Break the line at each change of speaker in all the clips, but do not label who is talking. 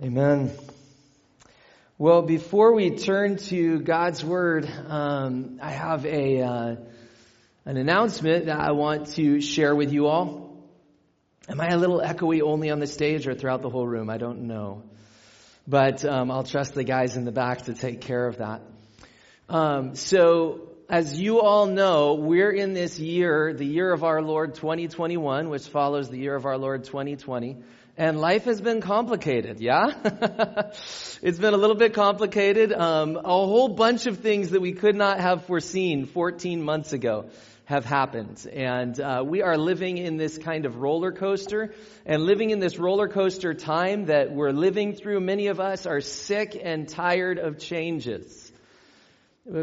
Amen. Well, before we turn to God's Word, um, I have a uh, an announcement that I want to share with you all. Am I a little echoey only on the stage or throughout the whole room? I don't know, but um, I'll trust the guys in the back to take care of that. Um, so, as you all know, we're in this year, the year of our Lord 2021, which follows the year of our Lord 2020. And life has been complicated, yeah? it's been a little bit complicated. Um, a whole bunch of things that we could not have foreseen 14 months ago have happened. And uh, we are living in this kind of roller coaster. And living in this roller coaster time that we're living through, many of us are sick and tired of changes.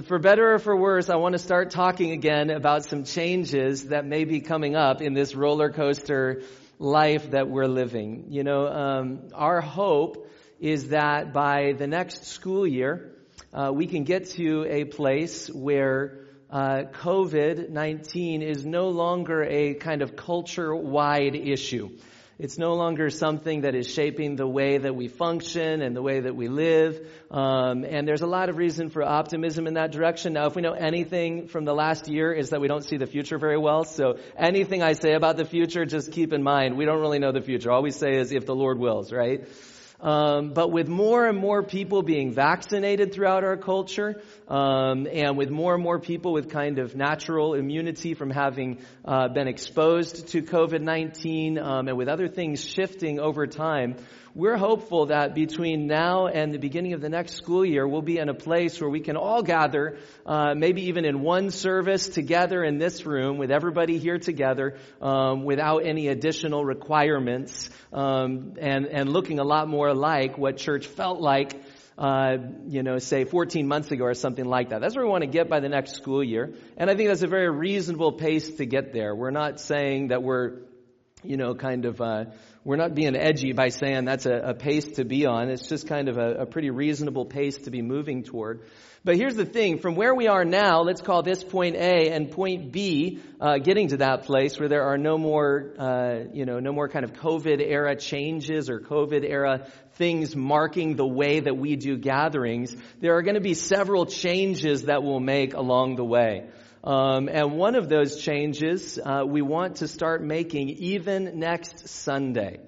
For better or for worse, I want to start talking again about some changes that may be coming up in this roller coaster life that we're living. You know, um, our hope is that by the next school year, uh, we can get to a place where uh, COVID 19 is no longer a kind of culture wide issue. It's no longer something that is shaping the way that we function and the way that we live. Um, and there's a lot of reason for optimism in that direction. Now, if we know anything from the last year is that we don't see the future very well. So anything I say about the future, just keep in mind, we don't really know the future. All we say is if the Lord wills, right? Um, but with more and more people being vaccinated throughout our culture, um, and with more and more people with kind of natural immunity from having uh, been exposed to COVID-19, um, and with other things shifting over time, we're hopeful that between now and the beginning of the next school year, we'll be in a place where we can all gather, uh, maybe even in one service together in this room with everybody here together, um, without any additional requirements, um, and and looking a lot more like what church felt like uh, you know, say 14 months ago or something like that. That's where we want to get by the next school year. And I think that's a very reasonable pace to get there. We're not saying that we're, you know, kind of, uh, we're not being edgy by saying that's a, a pace to be on. It's just kind of a, a, pretty reasonable pace to be moving toward. But here's the thing: from where we are now, let's call this point A and point B, uh, getting to that place where there are no more, uh, you know, no more kind of COVID era changes or COVID era things marking the way that we do gatherings. There are going to be several changes that we'll make along the way. Um, and one of those changes uh, we want to start making even next Sunday.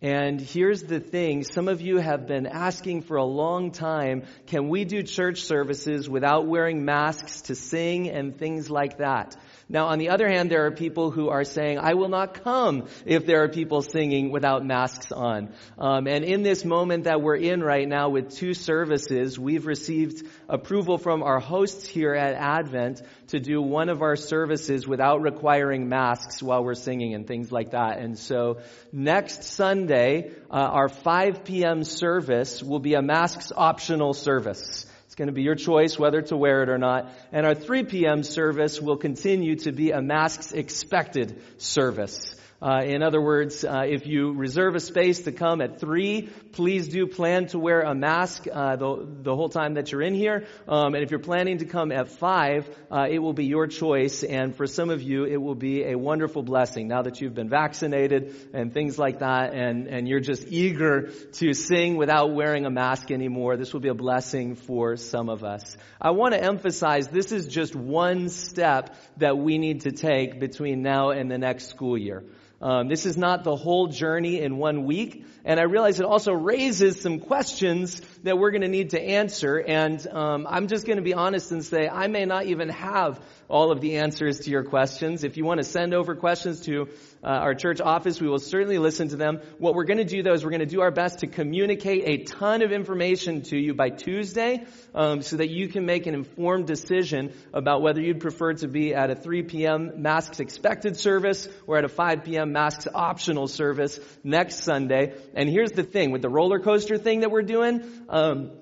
And here's the thing. Some of you have been asking for a long time, can we do church services without wearing masks to sing and things like that? Now, on the other hand, there are people who are saying, I will not come if there are people singing without masks on. Um, and in this moment that we're in right now with two services, we've received approval from our hosts here at Advent to do one of our services without requiring masks while we're singing and things like that. And so next Sunday, uh, our 5 p.m. service will be a masks optional service going to be your choice whether to wear it or not. And our 3 p.m. service will continue to be a masks expected service. Uh, in other words, uh, if you reserve a space to come at three, please do plan to wear a mask uh, the, the whole time that you're in here. Um, and if you're planning to come at five, uh, it will be your choice. And for some of you, it will be a wonderful blessing now that you've been vaccinated and things like that, and and you're just eager to sing without wearing a mask anymore. This will be a blessing for some of us. I want to emphasize this is just one step that we need to take between now and the next school year. Um, this is not the whole journey in one week. And I realize it also raises some questions that we're going to need to answer. And um, I'm just going to be honest and say I may not even have all of the answers to your questions. If you want to send over questions to uh, our church office, we will certainly listen to them. What we're going to do though is we're going to do our best to communicate a ton of information to you by Tuesday, um, so that you can make an informed decision about whether you'd prefer to be at a 3 p.m. masks expected service or at a 5 p.m. masks optional service next Sunday. And here's the thing with the roller coaster thing that we're doing. Um,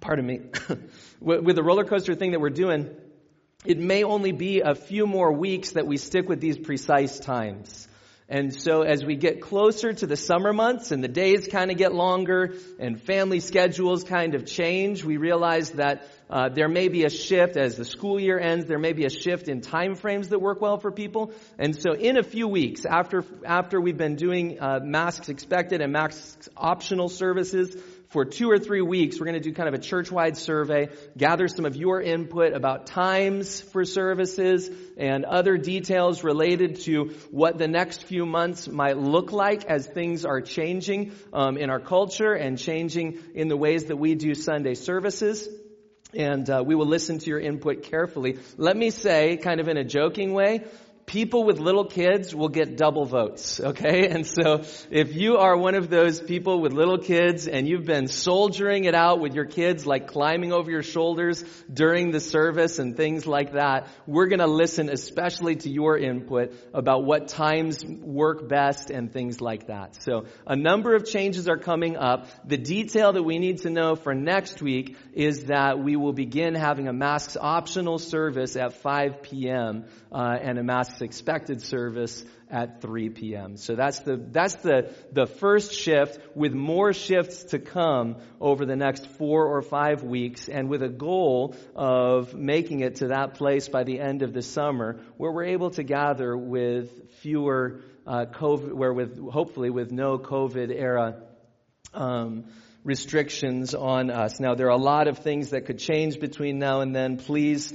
pardon me. with the roller coaster thing that we're doing it may only be a few more weeks that we stick with these precise times. And so as we get closer to the summer months and the days kind of get longer and family schedules kind of change, we realize that uh, there may be a shift as the school year ends. There may be a shift in time frames that work well for people. And so in a few weeks, after, after we've been doing uh, masks expected and masks optional services, for two or three weeks, we're going to do kind of a church-wide survey, gather some of your input about times for services and other details related to what the next few months might look like as things are changing um, in our culture and changing in the ways that we do Sunday services. And uh, we will listen to your input carefully. Let me say, kind of in a joking way, people with little kids will get double votes, okay? And so if you are one of those people with little kids and you've been soldiering it out with your kids, like climbing over your shoulders during the service and things like that, we're gonna listen especially to your input about what times work best and things like that. So a number of changes are coming up. The detail that we need to know for next week is that we will begin having a masks optional service at 5 p.m. Uh, and a masks expected service at 3 p.m. So that's the, that's the, the first shift with more shifts to come over the next four or five weeks and with a goal of making it to that place by the end of the summer where we're able to gather with fewer uh, COVID, where with, hopefully with no COVID era, um, restrictions on us. Now, there are a lot of things that could change between now and then. Please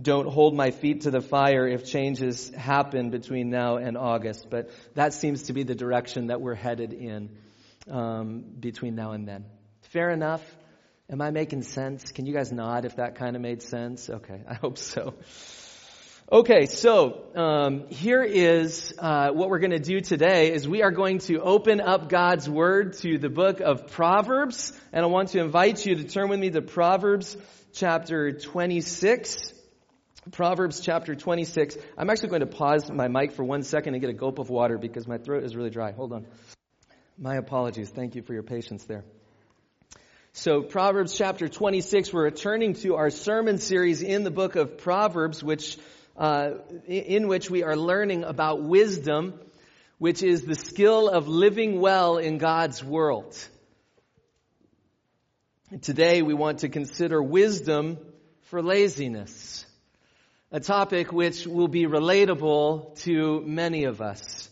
don't hold my feet to the fire if changes happen between now and August. But that seems to be the direction that we're headed in um, between now and then. Fair enough. Am I making sense? Can you guys nod if that kind of made sense? Okay, I hope so. Okay, so um, here is uh, what we're going to do today is we are going to open up God's Word to the book of Proverbs, and I want to invite you to turn with me to Proverbs chapter 26. Proverbs chapter 26. I'm actually going to pause my mic for one second and get a gulp of water because my throat is really dry. Hold on. My apologies. Thank you for your patience there. So, Proverbs chapter 26, we're returning to our sermon series in the book of Proverbs, which, uh, in which we are learning about wisdom, which is the skill of living well in God's world. Today, we want to consider wisdom for laziness a topic which will be relatable to many of us.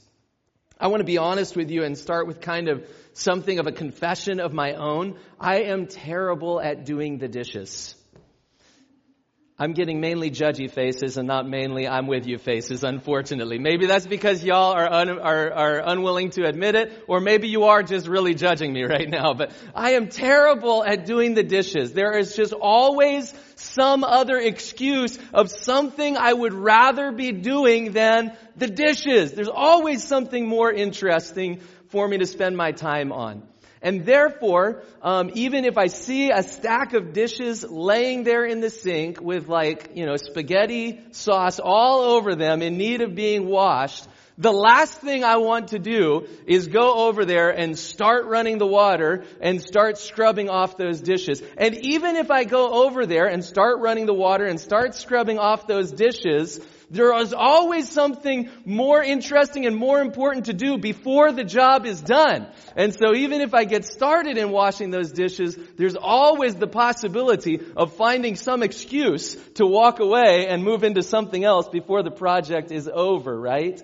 I want to be honest with you and start with kind of something of a confession of my own. I am terrible at doing the dishes. I'm getting mainly judgy faces and not mainly I'm with you faces, unfortunately. Maybe that's because y'all are, un, are, are unwilling to admit it, or maybe you are just really judging me right now, but I am terrible at doing the dishes. There is just always some other excuse of something I would rather be doing than the dishes. There's always something more interesting for me to spend my time on. And therefore, um, even if I see a stack of dishes laying there in the sink with like, you know, spaghetti sauce all over them in need of being washed, the last thing I want to do is go over there and start running the water and start scrubbing off those dishes. And even if I go over there and start running the water and start scrubbing off those dishes, there is always something more interesting and more important to do before the job is done. And so even if I get started in washing those dishes, there's always the possibility of finding some excuse to walk away and move into something else before the project is over, right?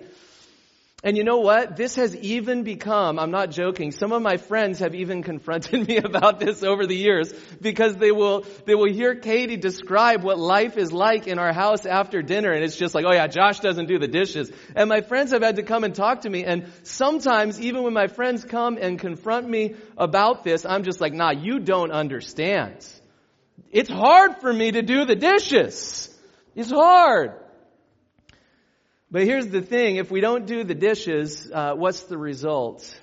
And you know what? This has even become, I'm not joking, some of my friends have even confronted me about this over the years because they will, they will hear Katie describe what life is like in our house after dinner and it's just like, oh yeah, Josh doesn't do the dishes. And my friends have had to come and talk to me and sometimes even when my friends come and confront me about this, I'm just like, nah, you don't understand. It's hard for me to do the dishes. It's hard. But here's the thing if we don't do the dishes, uh, what's the result?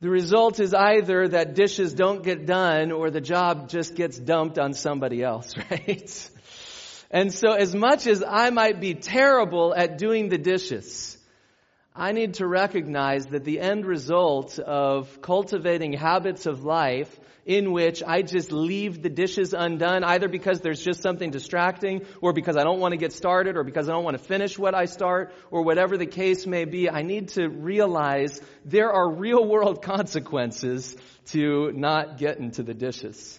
The result is either that dishes don't get done or the job just gets dumped on somebody else, right? And so as much as I might be terrible at doing the dishes, I need to recognize that the end result of cultivating habits of life in which I just leave the dishes undone, either because there's just something distracting, or because I don't want to get started, or because I don't want to finish what I start, or whatever the case may be, I need to realize there are real world consequences to not getting to the dishes.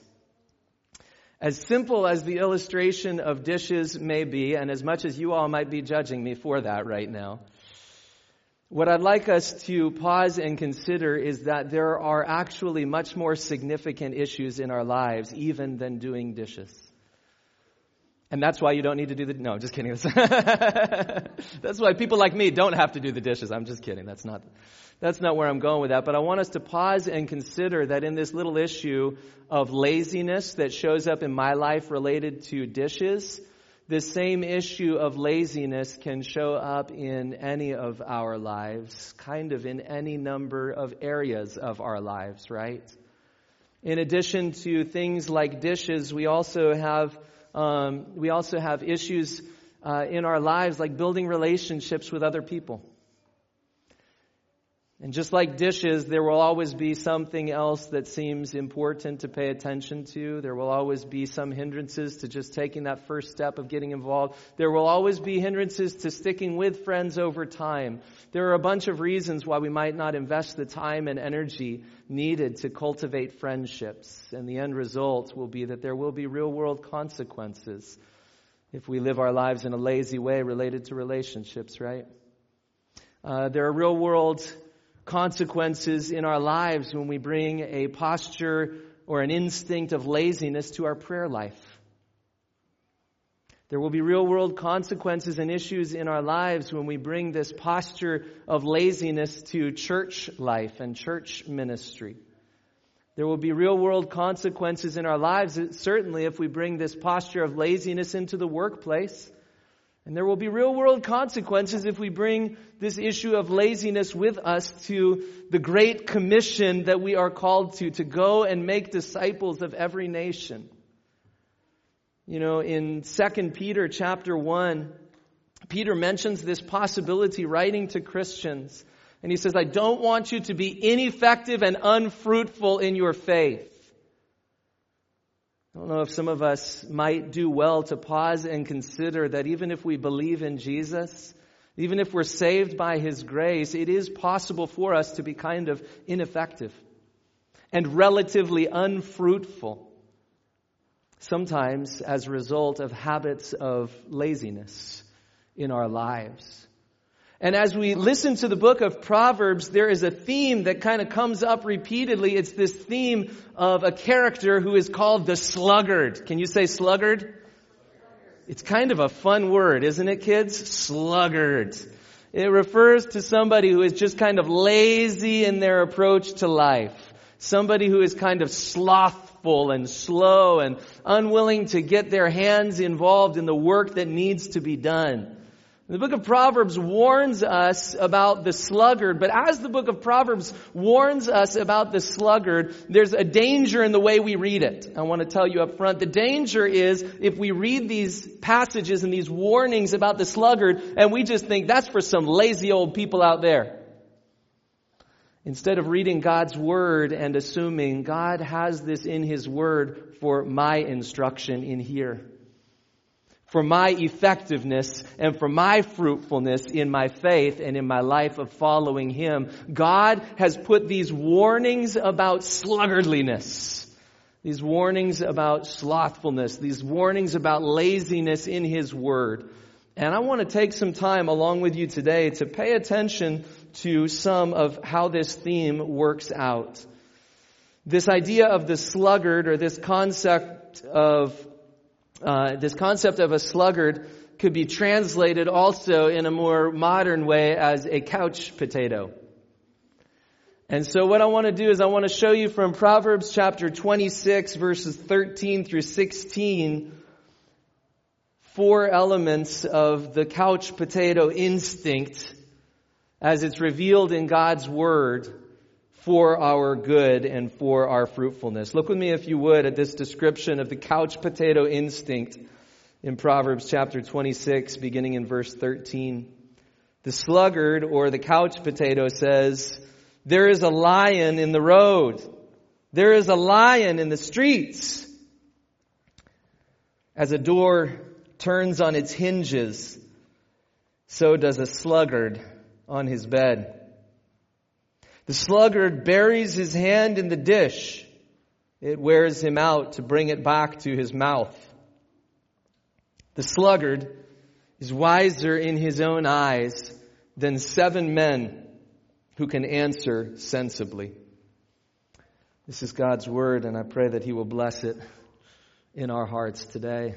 As simple as the illustration of dishes may be, and as much as you all might be judging me for that right now, what I'd like us to pause and consider is that there are actually much more significant issues in our lives even than doing dishes. And that's why you don't need to do the, no, just kidding. that's why people like me don't have to do the dishes. I'm just kidding. That's not, that's not where I'm going with that. But I want us to pause and consider that in this little issue of laziness that shows up in my life related to dishes, this same issue of laziness can show up in any of our lives, kind of in any number of areas of our lives, right? In addition to things like dishes, we also have um, we also have issues uh, in our lives like building relationships with other people. And just like dishes, there will always be something else that seems important to pay attention to. There will always be some hindrances to just taking that first step of getting involved. There will always be hindrances to sticking with friends over time. There are a bunch of reasons why we might not invest the time and energy needed to cultivate friendships. And the end result will be that there will be real world consequences if we live our lives in a lazy way related to relationships, right? Uh, there are real world consequences in our lives when we bring a posture or an instinct of laziness to our prayer life. There will be real world consequences and issues in our lives when we bring this posture of laziness to church life and church ministry. There will be real world consequences in our lives, certainly if we bring this posture of laziness into the workplace. And there will be real world consequences if we bring this issue of laziness with us to the great commission that we are called to, to go and make disciples of every nation. You know, in 2 Peter chapter 1, Peter mentions this possibility writing to Christians. And he says, I don't want you to be ineffective and unfruitful in your faith. I don't know if some of us might do well to pause and consider that even if we believe in Jesus, even if we're saved by His grace, it is possible for us to be kind of ineffective and relatively unfruitful. Sometimes as a result of habits of laziness in our lives. And as we listen to the book of Proverbs, there is a theme that kind of comes up repeatedly. It's this theme of a character who is called the sluggard. Can you say sluggard? It's kind of a fun word, isn't it, kids? Sluggard. It refers to somebody who is just kind of lazy in their approach to life. Somebody who is kind of slothful and slow and unwilling to get their hands involved in the work that needs to be done. The book of Proverbs warns us about the sluggard, but as the book of Proverbs warns us about the sluggard, there's a danger in the way we read it. I want to tell you up front. The danger is if we read these passages and these warnings about the sluggard and we just think that's for some lazy old people out there. Instead of reading God's word and assuming God has this in his word for my instruction in here for my effectiveness and for my fruitfulness in my faith and in my life of following Him. God has put these warnings about sluggardliness, these warnings about slothfulness, these warnings about laziness in His Word. And I want to take some time along with you today to pay attention to some of how this theme works out. This idea of the sluggard or this concept of uh, this concept of a sluggard could be translated also in a more modern way as a couch potato. And so what I want to do is I want to show you from Proverbs chapter 26 verses 13 through 16 four elements of the couch potato instinct as it's revealed in God's word for our good and for our fruitfulness. Look with me, if you would, at this description of the couch potato instinct in Proverbs chapter 26, beginning in verse 13. The sluggard or the couch potato says, there is a lion in the road. There is a lion in the streets. As a door turns on its hinges, so does a sluggard on his bed. The sluggard buries his hand in the dish. It wears him out to bring it back to his mouth. The sluggard is wiser in his own eyes than seven men who can answer sensibly. This is God's word, and I pray that He will bless it in our hearts today.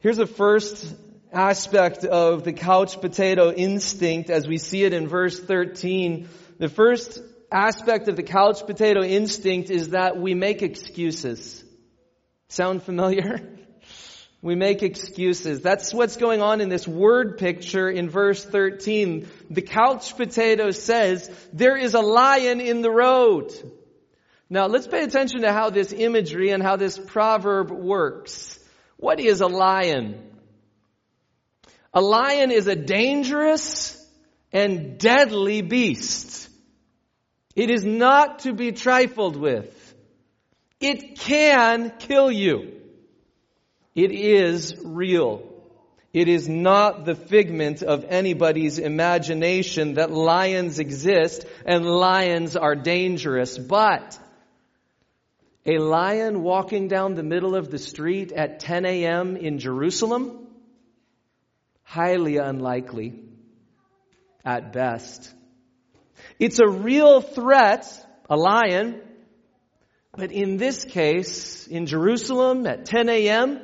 Here's a first aspect of the couch potato instinct as we see it in verse 13. The first aspect of the couch potato instinct is that we make excuses. Sound familiar? We make excuses. That's what's going on in this word picture in verse 13. The couch potato says, there is a lion in the road. Now let's pay attention to how this imagery and how this proverb works. What is a lion? A lion is a dangerous and deadly beast. It is not to be trifled with. It can kill you. It is real. It is not the figment of anybody's imagination that lions exist and lions are dangerous, but a lion walking down the middle of the street at 10 a.m. in Jerusalem? Highly unlikely at best. It's a real threat, a lion, but in this case, in Jerusalem at 10 a.m.,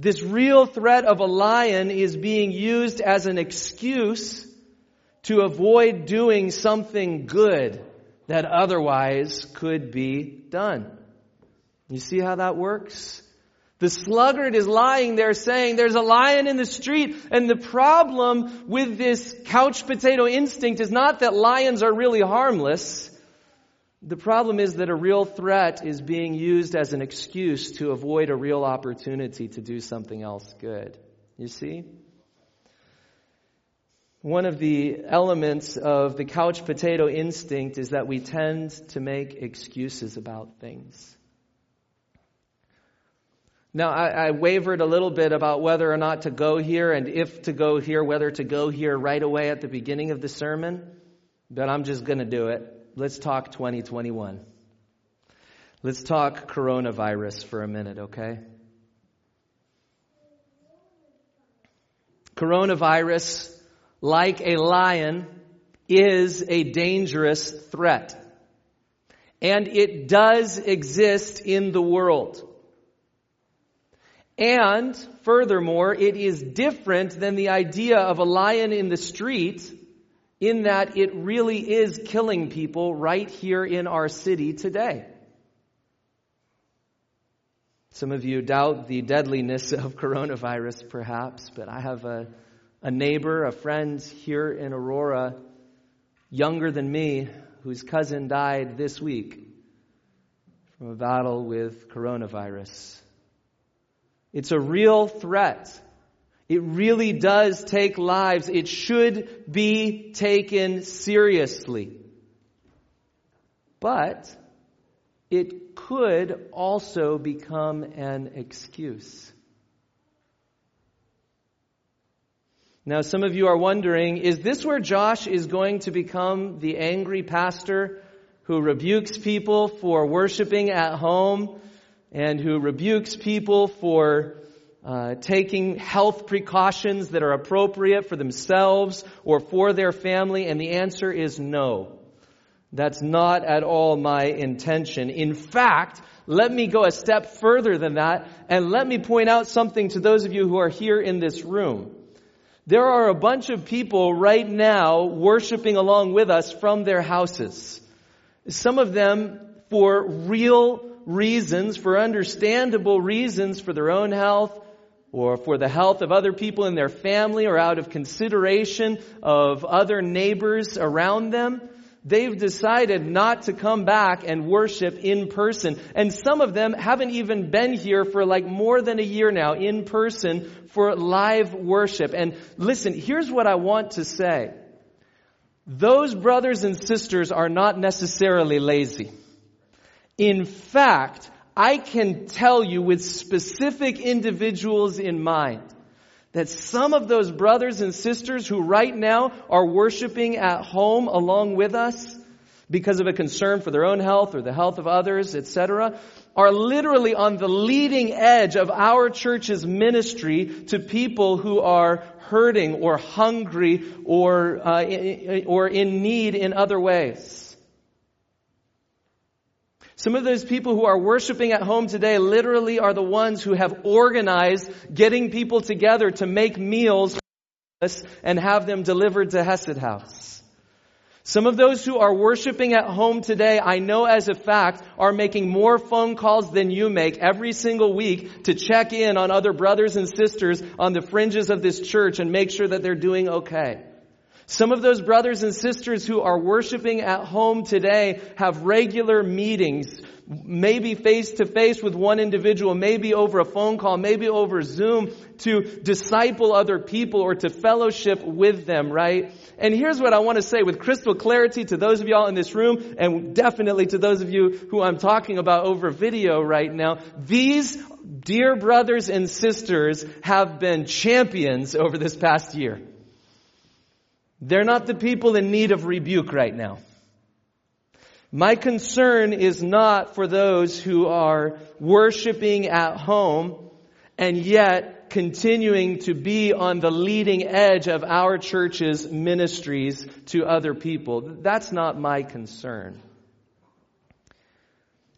this real threat of a lion is being used as an excuse to avoid doing something good that otherwise could be done. You see how that works? The sluggard is lying there saying there's a lion in the street and the problem with this couch potato instinct is not that lions are really harmless. The problem is that a real threat is being used as an excuse to avoid a real opportunity to do something else good. You see? One of the elements of the couch potato instinct is that we tend to make excuses about things. Now, I, I, wavered a little bit about whether or not to go here and if to go here, whether to go here right away at the beginning of the sermon, but I'm just going to do it let's talk 2021. Let's talk coronavirus for a minute, okay? Coronavirus, like a lion, is a dangerous threat. And it does exist in the world. And furthermore, it is different than the idea of a lion in the street in that it really is killing people right here in our city today. Some of you doubt the deadliness of coronavirus, perhaps, but I have a, a neighbor, a friend here in Aurora, younger than me, whose cousin died this week from a battle with coronavirus. It's a real threat it really does take lives. It should be taken seriously. But it could also become an excuse. Now, some of you are wondering, is this where Josh is going to become the angry pastor who rebukes people for worshiping at home and who rebukes people for uh, taking health precautions that are appropriate for themselves or for their family? And the answer is no. That's not at all my intention. In fact, let me go a step further than that and let me point out something to those of you who are here in this room. There are a bunch of people right now worshiping along with us from their houses. Some of them for real reasons, for understandable reasons for their own health, or for the health of other people in their family or out of consideration of other neighbors around them. they've decided not to come back and worship in person. And some of them haven't even been here for like more than a year now in person for live worship. And listen, here's what I want to say. Those brothers and sisters are not necessarily lazy. In fact, I can tell you with specific individuals in mind that some of those brothers and sisters who right now are worshiping at home along with us because of a concern for their own health or the health of others, etc., are literally on the leading edge of our church's ministry to people who are hurting or hungry or, uh, or in need in other ways. Some of those people who are worshiping at home today literally are the ones who have organized getting people together to make meals and have them delivered to Hesed House. Some of those who are worshiping at home today, I know as a fact, are making more phone calls than you make every single week to check in on other brothers and sisters on the fringes of this church and make sure that they're doing okay. Some of those brothers and sisters who are worshiping at home today have regular meetings, maybe face to face with one individual, maybe over a phone call, maybe over Zoom to disciple other people or to fellowship with them, right? And here's what I want to say with crystal clarity to those of y'all in this room and definitely to those of you who I'm talking about over video right now. These dear brothers and sisters have been champions over this past year. They're not the people in need of rebuke right now. My concern is not for those who are worshiping at home and yet continuing to be on the leading edge of our church's ministries to other people. That's not my concern.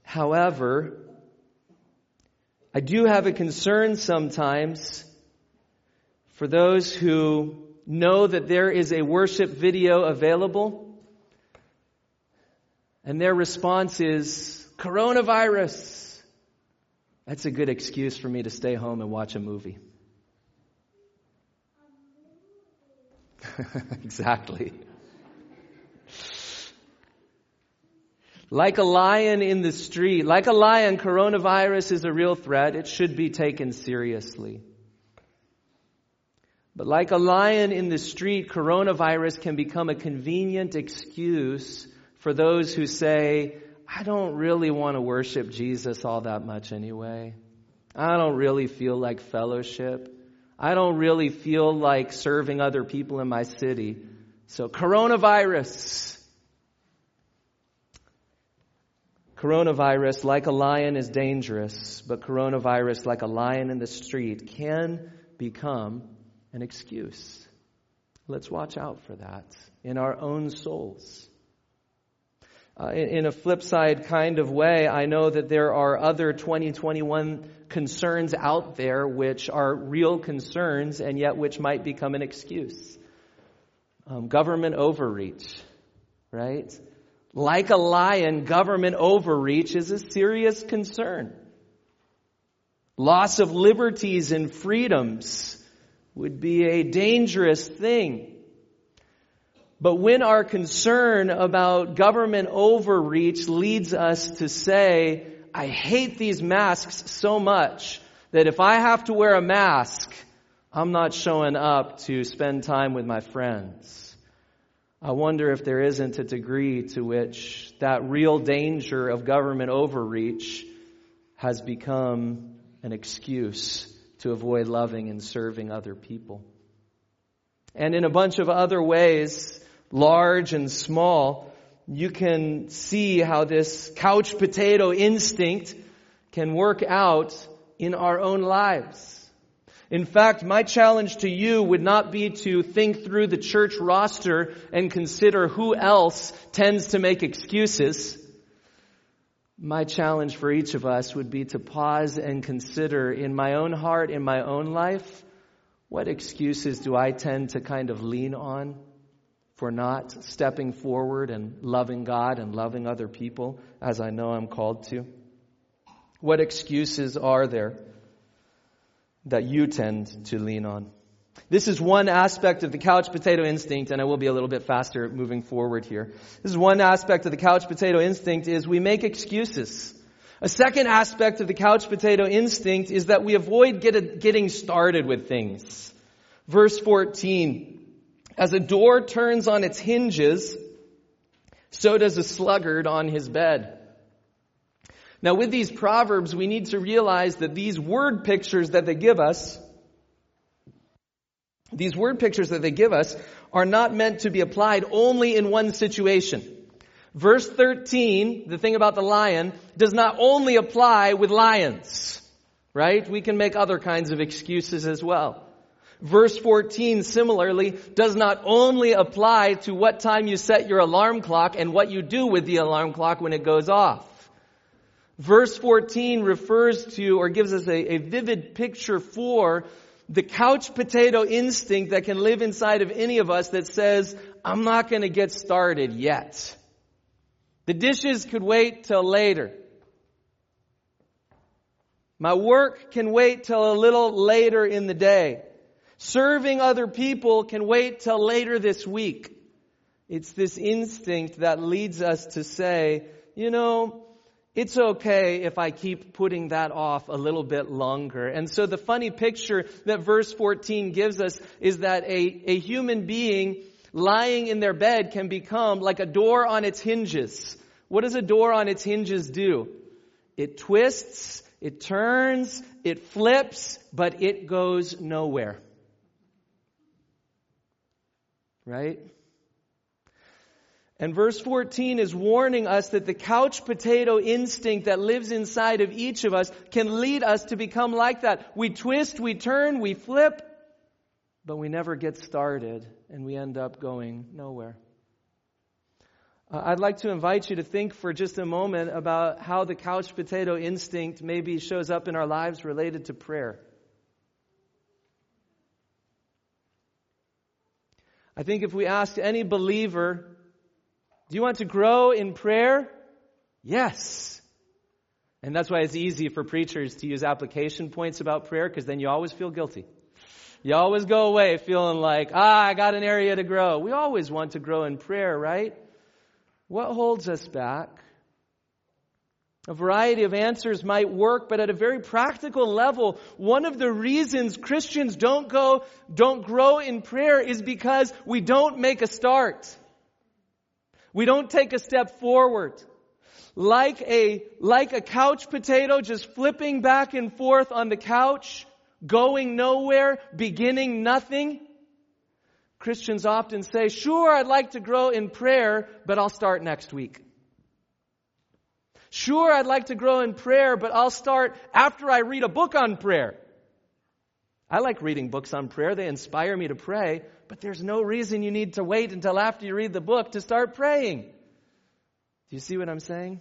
However, I do have a concern sometimes for those who know that there is a worship video available? And their response is, coronavirus. That's a good excuse for me to stay home and watch a movie. exactly. Like a lion in the street, like a lion, coronavirus is a real threat. It should be taken seriously. But like a lion in the street, coronavirus can become a convenient excuse for those who say, I don't really want to worship Jesus all that much anyway. I don't really feel like fellowship. I don't really feel like serving other people in my city. So coronavirus. Coronavirus, like a lion, is dangerous, but coronavirus, like a lion in the street, can become an excuse. Let's watch out for that in our own souls. Uh, in, a flip side kind of way, I know that there are other 2021 concerns out there which are real concerns and yet which might become an excuse. Um, government overreach, right? Like a lion, government overreach is a serious concern. Loss of liberties and freedoms would be a dangerous thing. But when our concern about government overreach leads us to say, I hate these masks so much that if I have to wear a mask, I'm not showing up to spend time with my friends. I wonder if there isn't a degree to which that real danger of government overreach has become an excuse to avoid loving and serving other people. And in a bunch of other ways, large and small, you can see how this couch potato instinct can work out in our own lives. In fact, my challenge to you would not be to think through the church roster and consider who else tends to make excuses. My challenge for each of us would be to pause and consider in my own heart, in my own life, what excuses do I tend to kind of lean on for not stepping forward and loving God and loving other people as I know I'm called to? What excuses are there that you tend to lean on? This is one aspect of the couch potato instinct, and I will be a little bit faster moving forward here. This is one aspect of the couch potato instinct is we make excuses. A second aspect of the couch potato instinct is that we avoid get getting started with things. Verse 14. As a door turns on its hinges, so does a sluggard on his bed. Now with these proverbs, we need to realize that these word pictures that they give us, these word pictures that they give us are not meant to be applied only in one situation. Verse 13, the thing about the lion, does not only apply with lions, right? We can make other kinds of excuses as well. Verse 14 similarly does not only apply to what time you set your alarm clock and what you do with the alarm clock when it goes off. Verse 14 refers to or gives us a, a vivid picture for the couch potato instinct that can live inside of any of us that says, I'm not going to get started yet. The dishes could wait till later. My work can wait till a little later in the day. Serving other people can wait till later this week. It's this instinct that leads us to say, you know, it's okay if I keep putting that off a little bit longer. And so the funny picture that verse 14 gives us is that a, a human being lying in their bed can become like a door on its hinges. What does a door on its hinges do? It twists, it turns, it flips, but it goes nowhere. Right? And verse 14 is warning us that the couch potato instinct that lives inside of each of us can lead us to become like that. We twist, we turn, we flip, but we never get started and we end up going nowhere. Uh, I'd like to invite you to think for just a moment about how the couch potato instinct maybe shows up in our lives related to prayer. I think if we asked any believer do you want to grow in prayer? Yes. And that's why it's easy for preachers to use application points about prayer because then you always feel guilty. You always go away feeling like, ah, I got an area to grow. We always want to grow in prayer, right? What holds us back? A variety of answers might work, but at a very practical level, one of the reasons Christians don't go, don't grow in prayer is because we don't make a start. We don't take a step forward. Like a, like a couch potato just flipping back and forth on the couch, going nowhere, beginning nothing. Christians often say, sure, I'd like to grow in prayer, but I'll start next week. Sure, I'd like to grow in prayer, but I'll start after I read a book on prayer. I like reading books on prayer. They inspire me to pray, but there's no reason you need to wait until after you read the book to start praying. Do you see what I'm saying?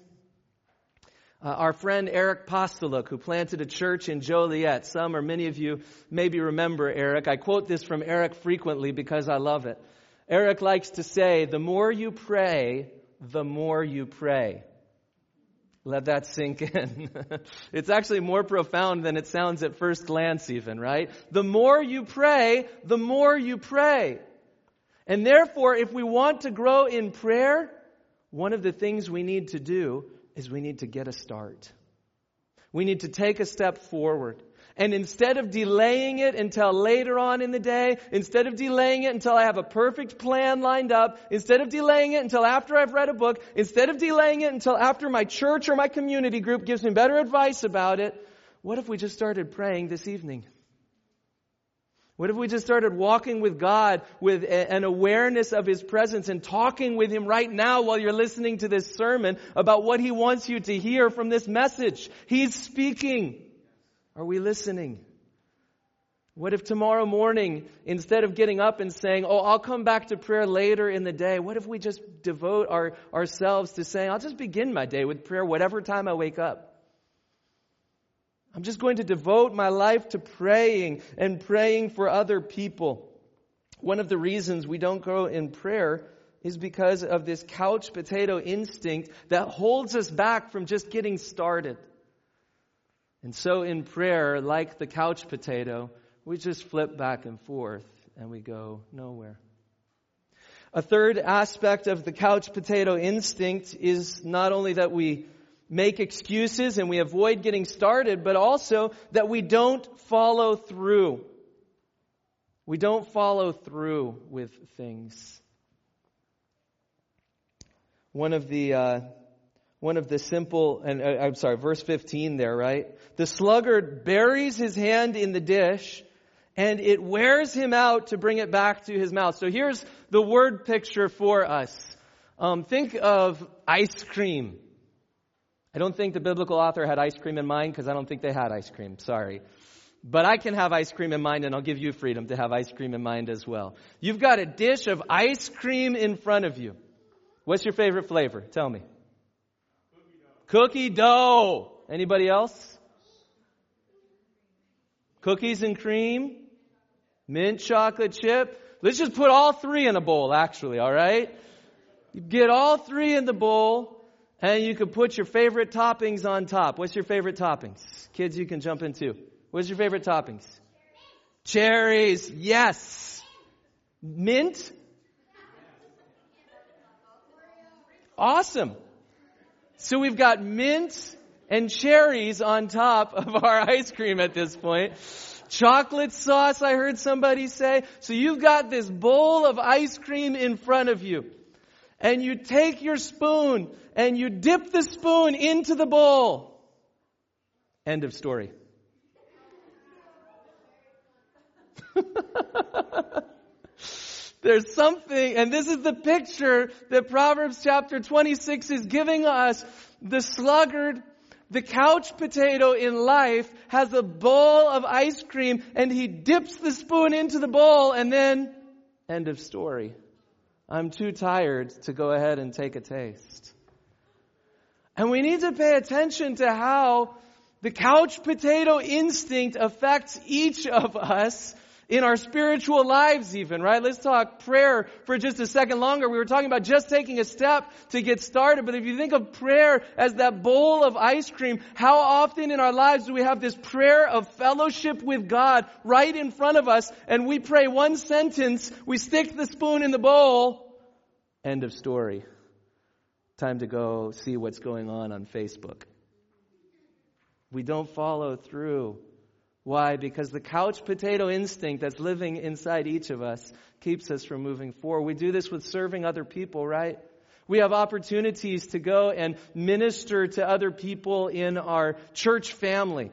Uh, our friend Eric Postoluk, who planted a church in Joliet, some or many of you maybe remember Eric. I quote this from Eric frequently because I love it. Eric likes to say, the more you pray, the more you pray. Let that sink in. it's actually more profound than it sounds at first glance, even, right? The more you pray, the more you pray. And therefore, if we want to grow in prayer, one of the things we need to do is we need to get a start. We need to take a step forward. And instead of delaying it until later on in the day, instead of delaying it until I have a perfect plan lined up, instead of delaying it until after I've read a book, instead of delaying it until after my church or my community group gives me better advice about it, what if we just started praying this evening? What if we just started walking with God with an awareness of His presence and talking with Him right now while you're listening to this sermon about what He wants you to hear from this message? He's speaking. Are we listening? What if tomorrow morning, instead of getting up and saying, Oh, I'll come back to prayer later in the day, what if we just devote our, ourselves to saying, I'll just begin my day with prayer whatever time I wake up? I'm just going to devote my life to praying and praying for other people. One of the reasons we don't grow in prayer is because of this couch potato instinct that holds us back from just getting started. And so in prayer, like the couch potato, We just flip back and forth and we go nowhere. A third aspect of the couch potato instinct is not only that we make excuses and we avoid getting started, but also that we don't follow through. We don't follow through with things. One of the uh, one of the simple and uh, I'm sorry, verse 15 there, right? The sluggard buries his hand in the dish and it wears him out to bring it back to his mouth. So here's the word picture for us. Um, think of ice cream. I don't think the biblical author had ice cream in mind because I don't think they had ice cream. Sorry. But I can have ice cream in mind and I'll give you freedom to have ice cream in mind as well. You've got a dish of ice cream in front of you. What's your favorite flavor? Tell me. Cookie dough. Anybody else? Cookies and cream? Mint chocolate chip? Let's just put all three in a bowl, actually, alright? You get all three in the bowl and you can put your favorite toppings on top. What's your favorite toppings? Kids, you can jump in too. What's your favorite toppings? Cherries. Yes. Mint. Awesome. So we've got mint and cherries on top of our ice cream at this point. Chocolate sauce, I heard somebody say. So you've got this bowl of ice cream in front of you and you take your spoon and you dip the spoon into the bowl. End of story. There's something, and this is the picture that Proverbs chapter 26 is giving us. The sluggard, the couch potato in life has a bowl of ice cream and he dips the spoon into the bowl and then end of story. I'm too tired to go ahead and take a taste. And we need to pay attention to how the couch potato instinct affects each of us in our spiritual lives even, right? Let's talk prayer for just a second longer. We were talking about just taking a step to get started, but if you think of prayer as that bowl of ice cream, how often in our lives do we have this prayer of fellowship with God right in front of us and we pray one sentence, we stick the spoon in the bowl, end of story. Time to go see what's going on on Facebook. We don't follow through why? Because the couch potato instinct that's living inside each of us keeps us from moving forward. We do this with serving other people, right? We have opportunities to go and minister to other people in our church family.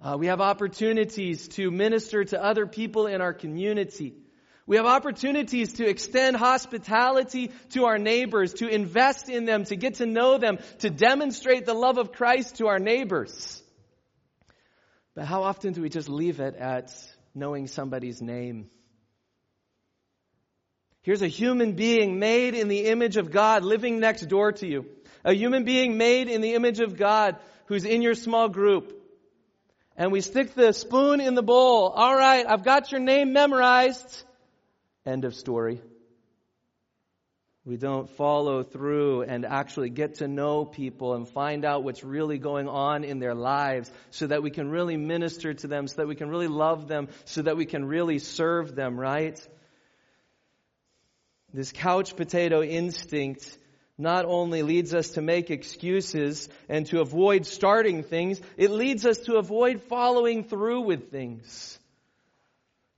Uh, we have opportunities to minister to other people in our community. We have opportunities to extend hospitality to our neighbors, to invest in them, to get to know them, to demonstrate the love of Christ to our neighbors. But how often do we just leave it at knowing somebody's name? Here's a human being made in the image of God living next door to you. A human being made in the image of God who's in your small group. And we stick the spoon in the bowl. All right, I've got your name memorized. End of story. We don't follow through and actually get to know people and find out what's really going on in their lives so that we can really minister to them, so that we can really love them, so that we can really serve them, right? This couch potato instinct not only leads us to make excuses and to avoid starting things, it leads us to avoid following through with things.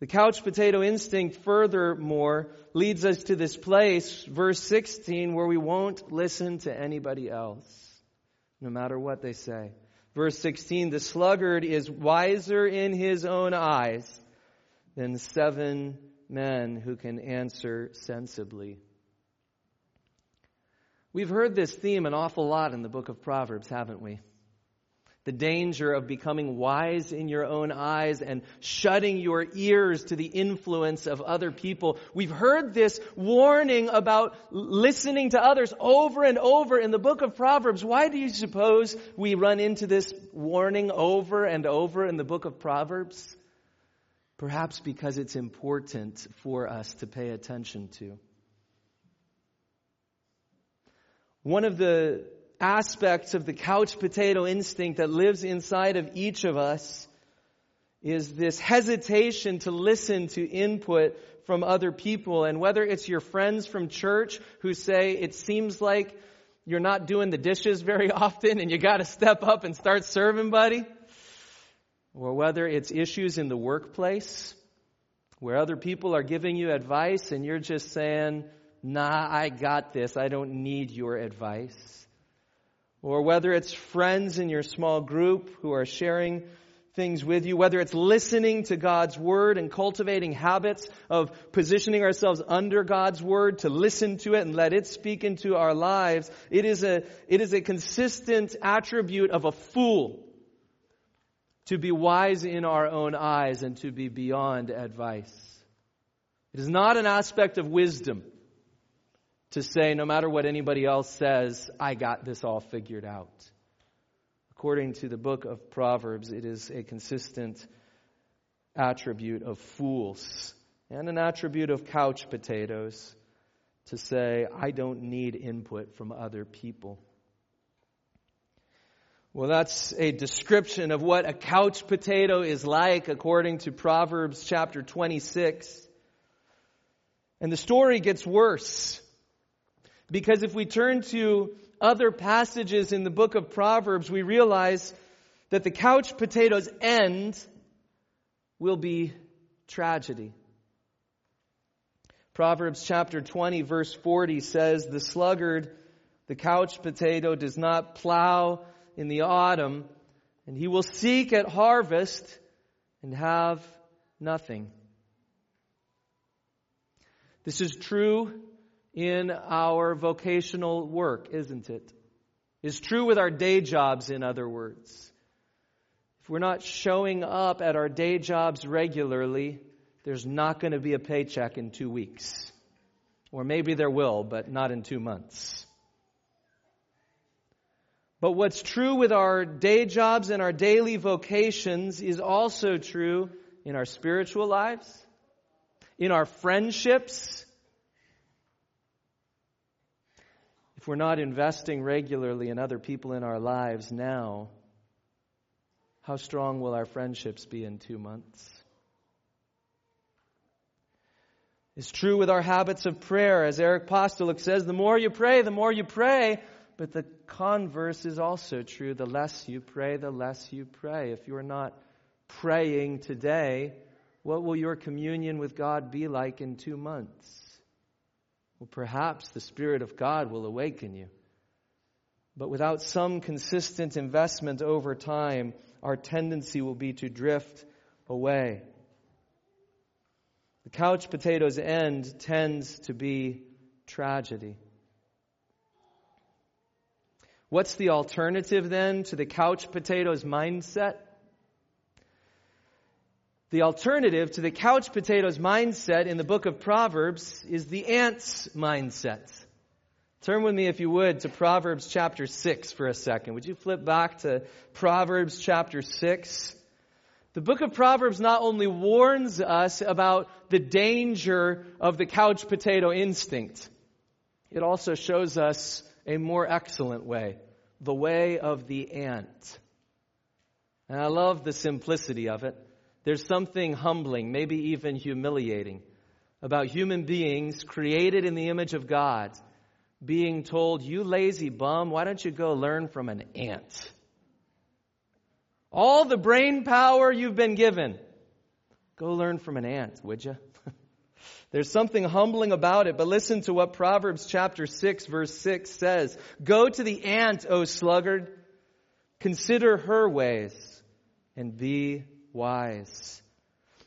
The couch potato instinct, furthermore, leads us to this place, verse 16, where we won't listen to anybody else, no matter what they say. Verse 16, the sluggard is wiser in his own eyes than seven men who can answer sensibly. We've heard this theme an awful lot in the book of Proverbs, haven't we? The danger of becoming wise in your own eyes and shutting your ears to the influence of other people. We've heard this warning about listening to others over and over in the book of Proverbs. Why do you suppose we run into this warning over and over in the book of Proverbs? Perhaps because it's important for us to pay attention to. One of the aspects of the couch potato instinct that lives inside of each of us is this hesitation to listen to input from other people. And whether it's your friends from church who say, it seems like you're not doing the dishes very often and you got to step up and start serving, buddy. Or whether it's issues in the workplace where other people are giving you advice and you're just saying, nah, I got this. I don't need your advice. Or whether it's friends in your small group who are sharing things with you, whether it's listening to God's Word and cultivating habits of positioning ourselves under God's Word to listen to it and let it speak into our lives, it is a, it is a consistent attribute of a fool to be wise in our own eyes and to be beyond advice. It is not an aspect of wisdom to say, no matter what anybody else says, I got this all figured out. According to the book of Proverbs, it is a consistent attribute of fools and an attribute of couch potatoes to say, I don't need input from other people. Well, that's a description of what a couch potato is like according to Proverbs chapter 26. And the story gets worse. Because if we turn to other passages in the book of Proverbs, we realize that the couch potato's end will be tragedy. Proverbs chapter 20 verse 40 says, the sluggard, the couch potato does not plow in the autumn, and he will seek at harvest and have nothing. This is true in our vocational work, isn't it? Is true with our day jobs, in other words. If we're not showing up at our day jobs regularly, there's not going to be a paycheck in two weeks. Or maybe there will, but not in two months. But what's true with our day jobs and our daily vocations is also true in our spiritual lives, in our friendships, If we're not investing regularly in other people in our lives now, how strong will our friendships be in two months? It's true with our habits of prayer. As Eric Postelik says, the more you pray, the more you pray. But the converse is also true. The less you pray, the less you pray. If you're not praying today, what will your communion with God be like in two months? Well, perhaps the Spirit of God will awaken you. But without some consistent investment over time, our tendency will be to drift away. The couch potato's end tends to be tragedy. What's the alternative then to the couch potato's mindset? The alternative to the couch potatoes mindset in the book of Proverbs is the ant's mindset. Turn with me, if you would, to Proverbs chapter 6 for a second. Would you flip back to Proverbs chapter 6? The book of Proverbs not only warns us about the danger of the couch potato instinct, it also shows us a more excellent way, the way of the ant. And I love the simplicity of it. There's something humbling, maybe even humiliating, about human beings created in the image of God being told, You lazy bum, why don't you go learn from an ant? All the brain power you've been given, go learn from an ant, would you? There's something humbling about it, but listen to what Proverbs chapter 6 verse 6 says. Go to the ant, O sluggard. Consider her ways and be wise.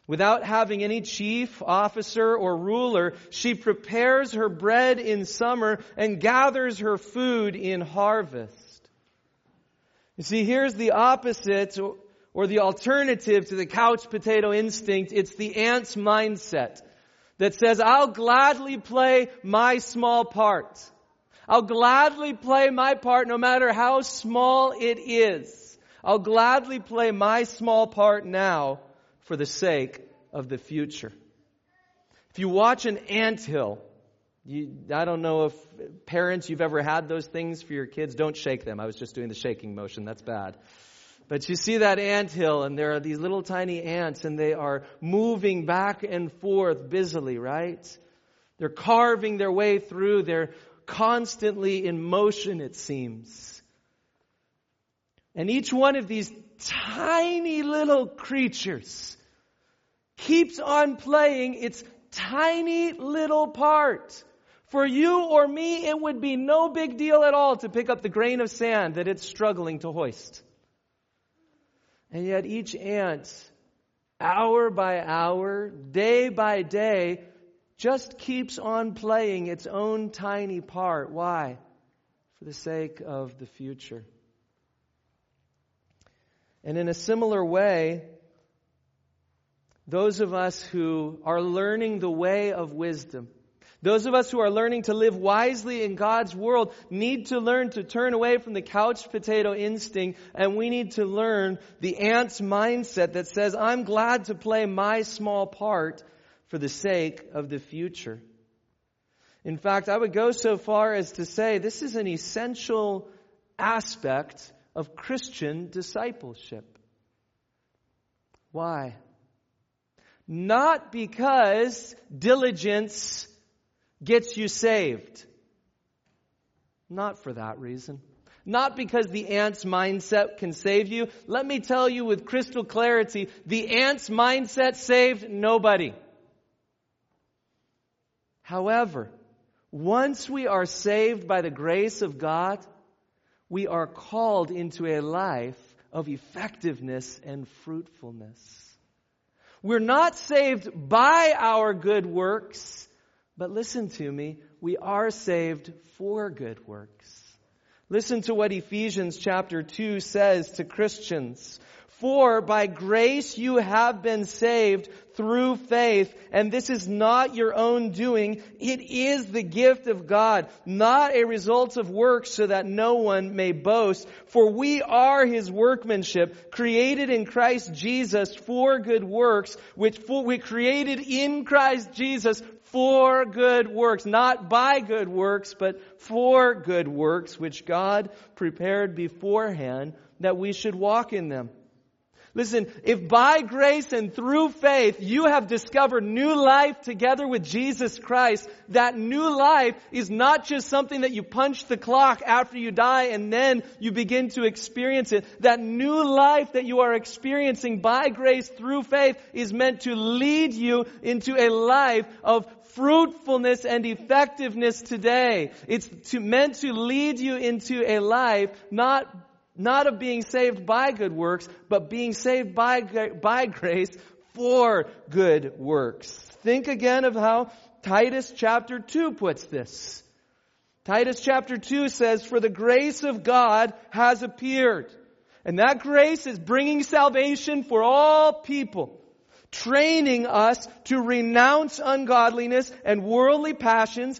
Without having any chief, officer, or ruler, she prepares her bread in summer and gathers her food in harvest. You see, here's the opposite or the alternative to the couch potato instinct. It's the ant's mindset that says, I'll gladly play my small part. I'll gladly play my part no matter how small it is. I'll gladly play my small part now for the sake of the future. If you watch an ant hill, you, I don't know if parents, you've ever had those things for your kids. Don't shake them. I was just doing the shaking motion. That's bad. But you see that ant hill, and there are these little tiny ants, and they are moving back and forth busily, right? They're carving their way through. They're constantly in motion, it seems. And each one of these tiny little creatures keeps on playing its tiny little part. For you or me, it would be no big deal at all to pick up the grain of sand that it's struggling to hoist. And yet each ant, hour by hour, day by day, just keeps on playing its own tiny part. Why? For the sake of the future. And in a similar way, those of us who are learning the way of wisdom, those of us who are learning to live wisely in God's world need to learn to turn away from the couch potato instinct and we need to learn the ant's mindset that says, I'm glad to play my small part for the sake of the future. In fact, I would go so far as to say this is an essential aspect of Christian discipleship. Why? Not because diligence gets you saved. Not for that reason. Not because the ant's mindset can save you. Let me tell you with crystal clarity, the ant's mindset saved nobody. However, once we are saved by the grace of God, we are called into a life of effectiveness and fruitfulness. We're not saved by our good works, but listen to me, we are saved for good works. Listen to what Ephesians chapter 2 says to Christians. For by grace you have been saved through faith, and this is not your own doing. It is the gift of God, not a result of works so that no one may boast. For we are his workmanship, created in Christ Jesus for good works, which we created in Christ Jesus for good works, not by good works, but for good works, which God prepared beforehand that we should walk in them. Listen, if by grace and through faith you have discovered new life together with Jesus Christ, that new life is not just something that you punch the clock after you die and then you begin to experience it. That new life that you are experiencing by grace through faith is meant to lead you into a life of fruitfulness and effectiveness today. It's to, meant to lead you into a life not not of being saved by good works, but being saved by, by grace for good works. Think again of how Titus chapter 2 puts this. Titus chapter 2 says, For the grace of God has appeared. And that grace is bringing salvation for all people, training us to renounce ungodliness and worldly passions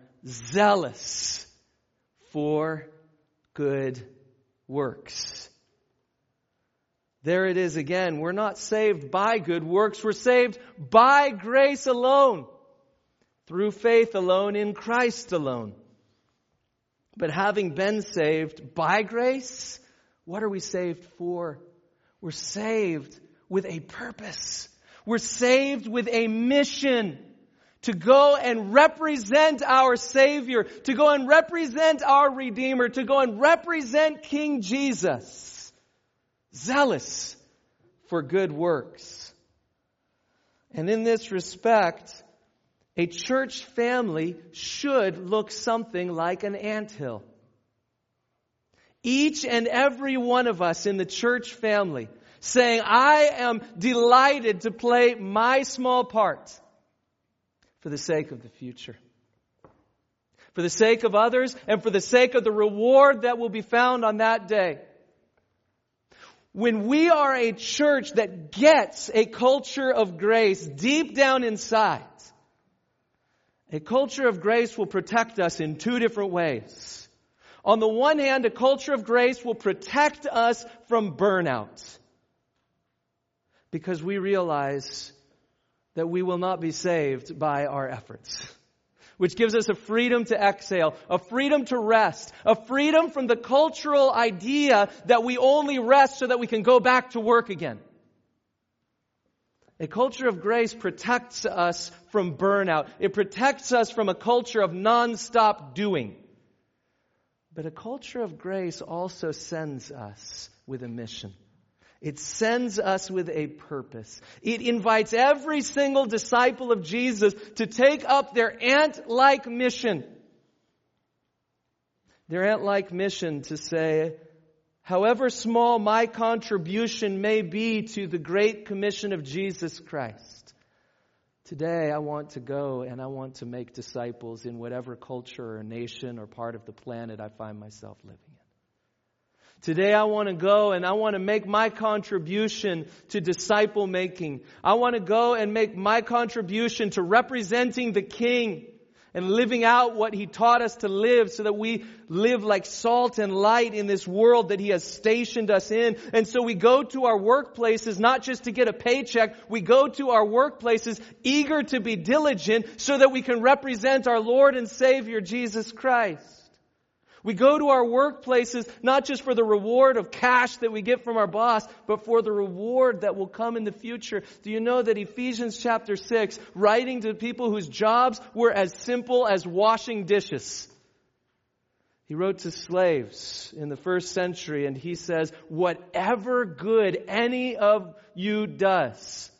zealous for good works. There it is again. We're not saved by good works. We're saved by grace alone. Through faith alone, in Christ alone. But having been saved by grace, what are we saved for? We're saved with a purpose. We're saved with a mission to go and represent our Savior, to go and represent our Redeemer, to go and represent King Jesus. Zealous for good works. And in this respect, a church family should look something like an anthill. Each and every one of us in the church family saying, I am delighted to play my small part for the sake of the future. For the sake of others and for the sake of the reward that will be found on that day. when we are a church that gets a culture of grace deep down inside, a culture of grace will protect us in two different ways. On the one hand, a culture of grace will protect us from burnout because we realize that we will not be saved by our efforts which gives us a freedom to exhale, a freedom to rest, a freedom from the cultural idea that we only rest so that we can go back to work again. A culture of grace protects us from burnout. It protects us from a culture of nonstop doing. But a culture of grace also sends us with a mission. It sends us with a purpose. It invites every single disciple of Jesus to take up their ant-like mission. Their ant-like mission to say, however small my contribution may be to the great commission of Jesus Christ, today I want to go and I want to make disciples in whatever culture or nation or part of the planet I find myself living. Today I want to go and I want to make my contribution to disciple making. I want to go and make my contribution to representing the King and living out what He taught us to live so that we live like salt and light in this world that He has stationed us in. And so we go to our workplaces not just to get a paycheck, we go to our workplaces eager to be diligent so that we can represent our Lord and Savior Jesus Christ. We go to our workplaces not just for the reward of cash that we get from our boss, but for the reward that will come in the future. Do you know that Ephesians chapter 6, writing to people whose jobs were as simple as washing dishes, he wrote to slaves in the first century and he says, whatever good any of you does,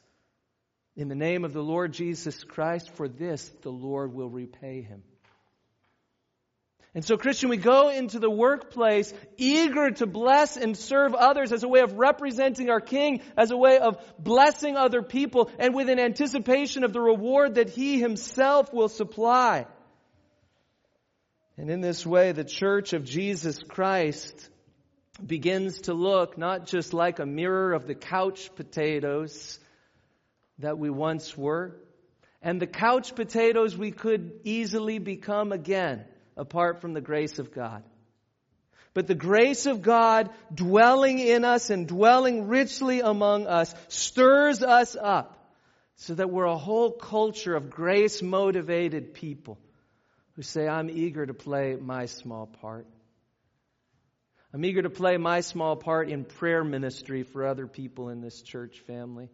in the name of the Lord Jesus Christ, for this the Lord will repay him. And so, Christian, we go into the workplace eager to bless and serve others as a way of representing our King, as a way of blessing other people, and with an anticipation of the reward that He Himself will supply. And in this way, the church of Jesus Christ begins to look not just like a mirror of the couch potatoes that we once were, and the couch potatoes we could easily become again apart from the grace of God. But the grace of God dwelling in us and dwelling richly among us stirs us up so that we're a whole culture of grace motivated people who say, I'm eager to play my small part. I'm eager to play my small part in prayer ministry for other people in this church family.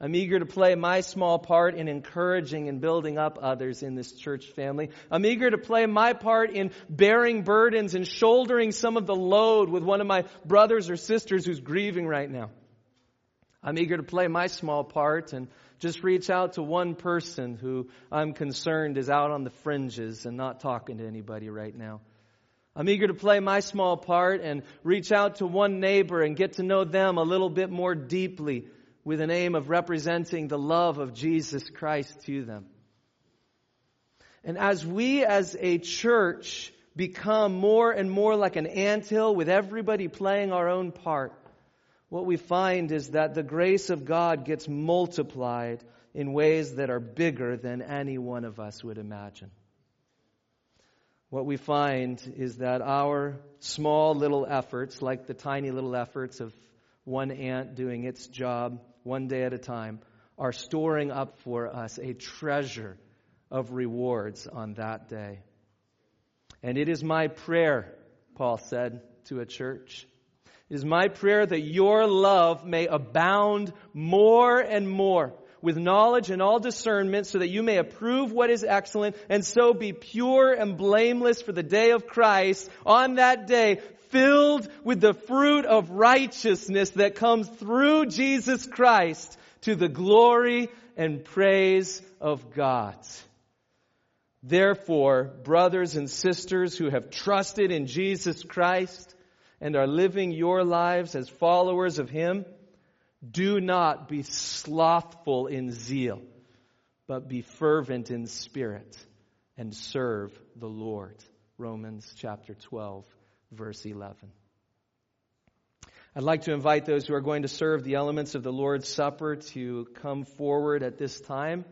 I'm eager to play my small part in encouraging and building up others in this church family. I'm eager to play my part in bearing burdens and shouldering some of the load with one of my brothers or sisters who's grieving right now. I'm eager to play my small part and just reach out to one person who I'm concerned is out on the fringes and not talking to anybody right now. I'm eager to play my small part and reach out to one neighbor and get to know them a little bit more deeply with an aim of representing the love of Jesus Christ to them. And as we as a church become more and more like an anthill with everybody playing our own part, what we find is that the grace of God gets multiplied in ways that are bigger than any one of us would imagine. What we find is that our small little efforts, like the tiny little efforts of one ant doing its job, one day at a time, are storing up for us a treasure of rewards on that day. And it is my prayer, Paul said to a church, it is my prayer that your love may abound more and more with knowledge and all discernment so that you may approve what is excellent and so be pure and blameless for the day of Christ on that day filled with the fruit of righteousness that comes through Jesus Christ to the glory and praise of God. Therefore, brothers and sisters who have trusted in Jesus Christ and are living your lives as followers of Him, do not be slothful in zeal, but be fervent in spirit and serve the Lord. Romans chapter 12 verse 11. I'd like to invite those who are going to serve the elements of the Lord's Supper to come forward at this time.